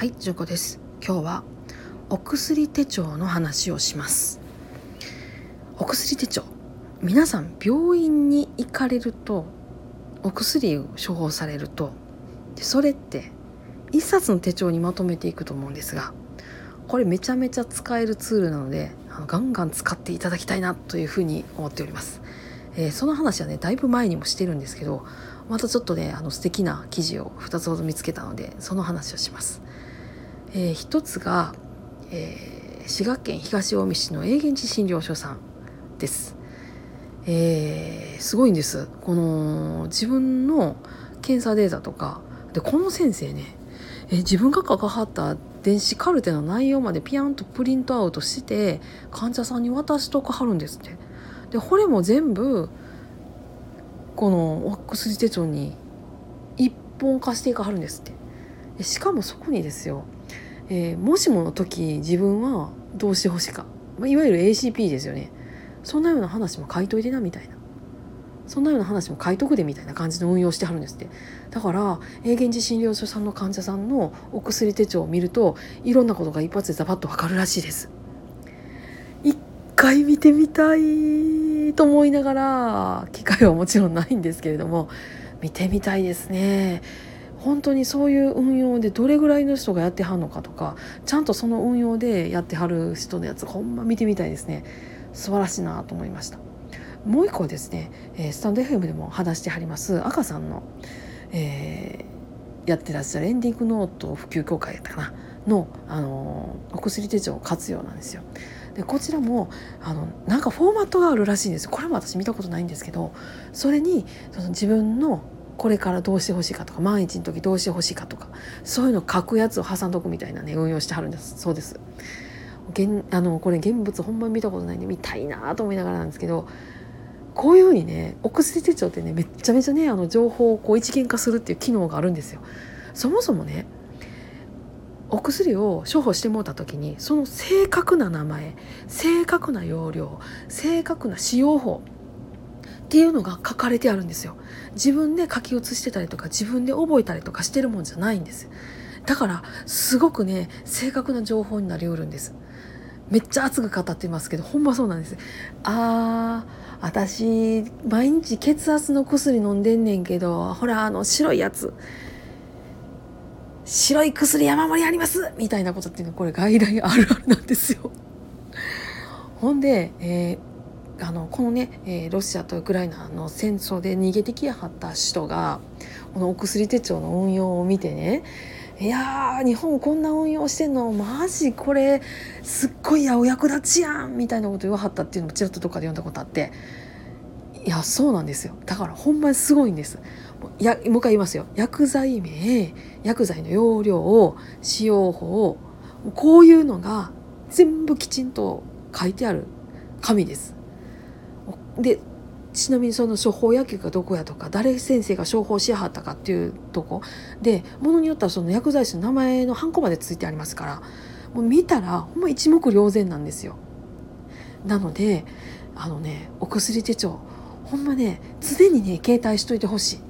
はい純子です。今日はお薬手帳の話をします。お薬手帳。皆さん病院に行かれるとお薬を処方されるとでそれって一冊の手帳にまとめていくと思うんですがこれめちゃめちゃ使えるツールなのであのガンガン使っていただきたいなというふうに思っております、えー、その話はねだいぶ前にもしてるんですけどまたちょっとねあの素敵な記事を2つほど見つけたのでその話をします。えー、一つが、えー、滋賀県東近江市の永源寺診療所さんです。えー、すごいんです。この自分の検査データとかでこの先生ね、えー、自分が関わった電子カルテの内容までピアンとプリントアウトして患者さんに渡しとかはるんですって。でこれも全部このお薬手帳に一本化していかはるんですって。しかもそこにですよえー、もしもの時自分はどうしてほしいか、まあ、いわゆる ACP ですよね。そんなような話も書いといてなみたいな。そんなような話も書いとくでみたいな感じの運用してはるんですって。だから永源寺診療所さんの患者さんのお薬手帳を見るといろんなことが一発でザバッとわかるらしいです。一回見てみたいと思いながら機会はもちろんないんですけれども見てみたいですね。本当にそういう運用でどれぐらいの人がやってはんのかとかちゃんとその運用でやってはる人のやつほんま見てみたいですね。素晴らしいなと思いました。もう一個ですね、えスタンド FM でも話してはります赤さんの、えー、やってらっしゃるエンディングノート普及協会やったかなの、あのお薬手帳活用なんですよ。でこちらもあのなんかフォーマットがあるらしいんです。これも私見たことないんですけどそれにその自分のこれからどうしてほしいかとか万一の時どうしてほしいかとかそういうの書くやつを挟んどくみたいなね運用してはるんですそうです。現あのこれ現物ほんまに見たことないんで見たいなと思いながらなんですけどこういうふうにねお薬手帳ってねめっちゃめちゃねあの情報をこう一元化するっていう機能があるんですよ。そもそもねお薬を処方してもらった時にその正確な名前正確な容量正確な使用法っていうのが書かれてあるんですよ。自分で書き写してたりとか自分で覚えたりとかしてるもんじゃないんです。だからすごくね正確な情報になりうるんです。めっちゃ熱く語ってますけどほんまそうなんです。あー私毎日血圧の薬飲んでんねんけどほらあの白いやつ。白い薬山盛りあります！みたいなことっていうのはこれ外来あるあるなんですよ。ほんで、えーあのこのね、えー、ロシアとウクライナの戦争で逃げてきやはった人がこのお薬手帳の運用を見てねいや日本こんな運用してんのマジこれすっごいやお役立ちやんみたいなこと言わはったっていうのもちらっとどっかで読んだことあっていやそうなんですよ。だからほんまにすごいんです。やもう一回言いますよ。薬剤名薬剤の容量使用法こういうのが全部きちんと書いてある紙です。でちなみにその処方薬局がどこやとか誰先生が処方しはったかっていうとこでものによってはその薬剤師の名前のハンコまでついてありますからもう見たらほんま一目瞭然なんですよ。なのであのねお薬手帳ほんまね常にね携帯しといてほしい。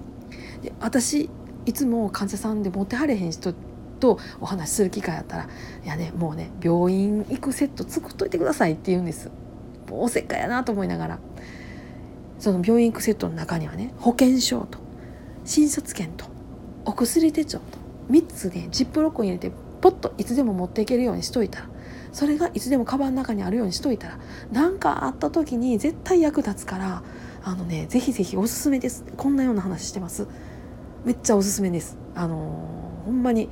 で私いつも患者さんで持ってはれへん人とお話しする機会あったら「いやねもうね病院行くセット作っといてください」って言うんです。もうおせっかやなと思いながらその病院行くセットの中にはね保険証と診察券とお薬手帳と3つでジップロックに入れてポッといつでも持っていけるようにしといたらそれがいつでもカバンの中にあるようにしといたら何かあった時に絶対役立つからあのねぜひぜひおすすめです。こんなような話してます。めっちゃおすすめです。あのー、ほんまに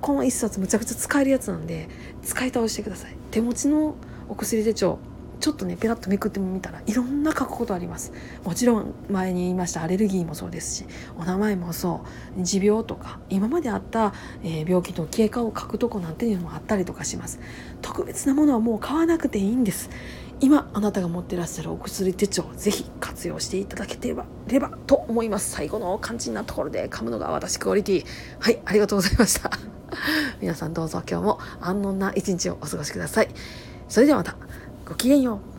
この一冊むちゃくちゃ使えるやつなんで使い倒してください。手持ちのお薬手帳ちょっとねペラッとめくってみたらいろんな書くことあります。もちろん前に言いましたアレルギーもそうですしお名前もそう。持病とか今まであった、えー、病気の経過を書くとこなんていうのもあったりとかします。特別なものはもう買わなくていいんです。今あなたが持ってらっしゃるお薬手帳ぜひ活用していただければればと思います。最後の肝心なところで噛むのが私クオリティ。はいありがとうございました。皆さんどうぞ今日も安穏な一日をお過ごしください。それではまた。ごきげんよう。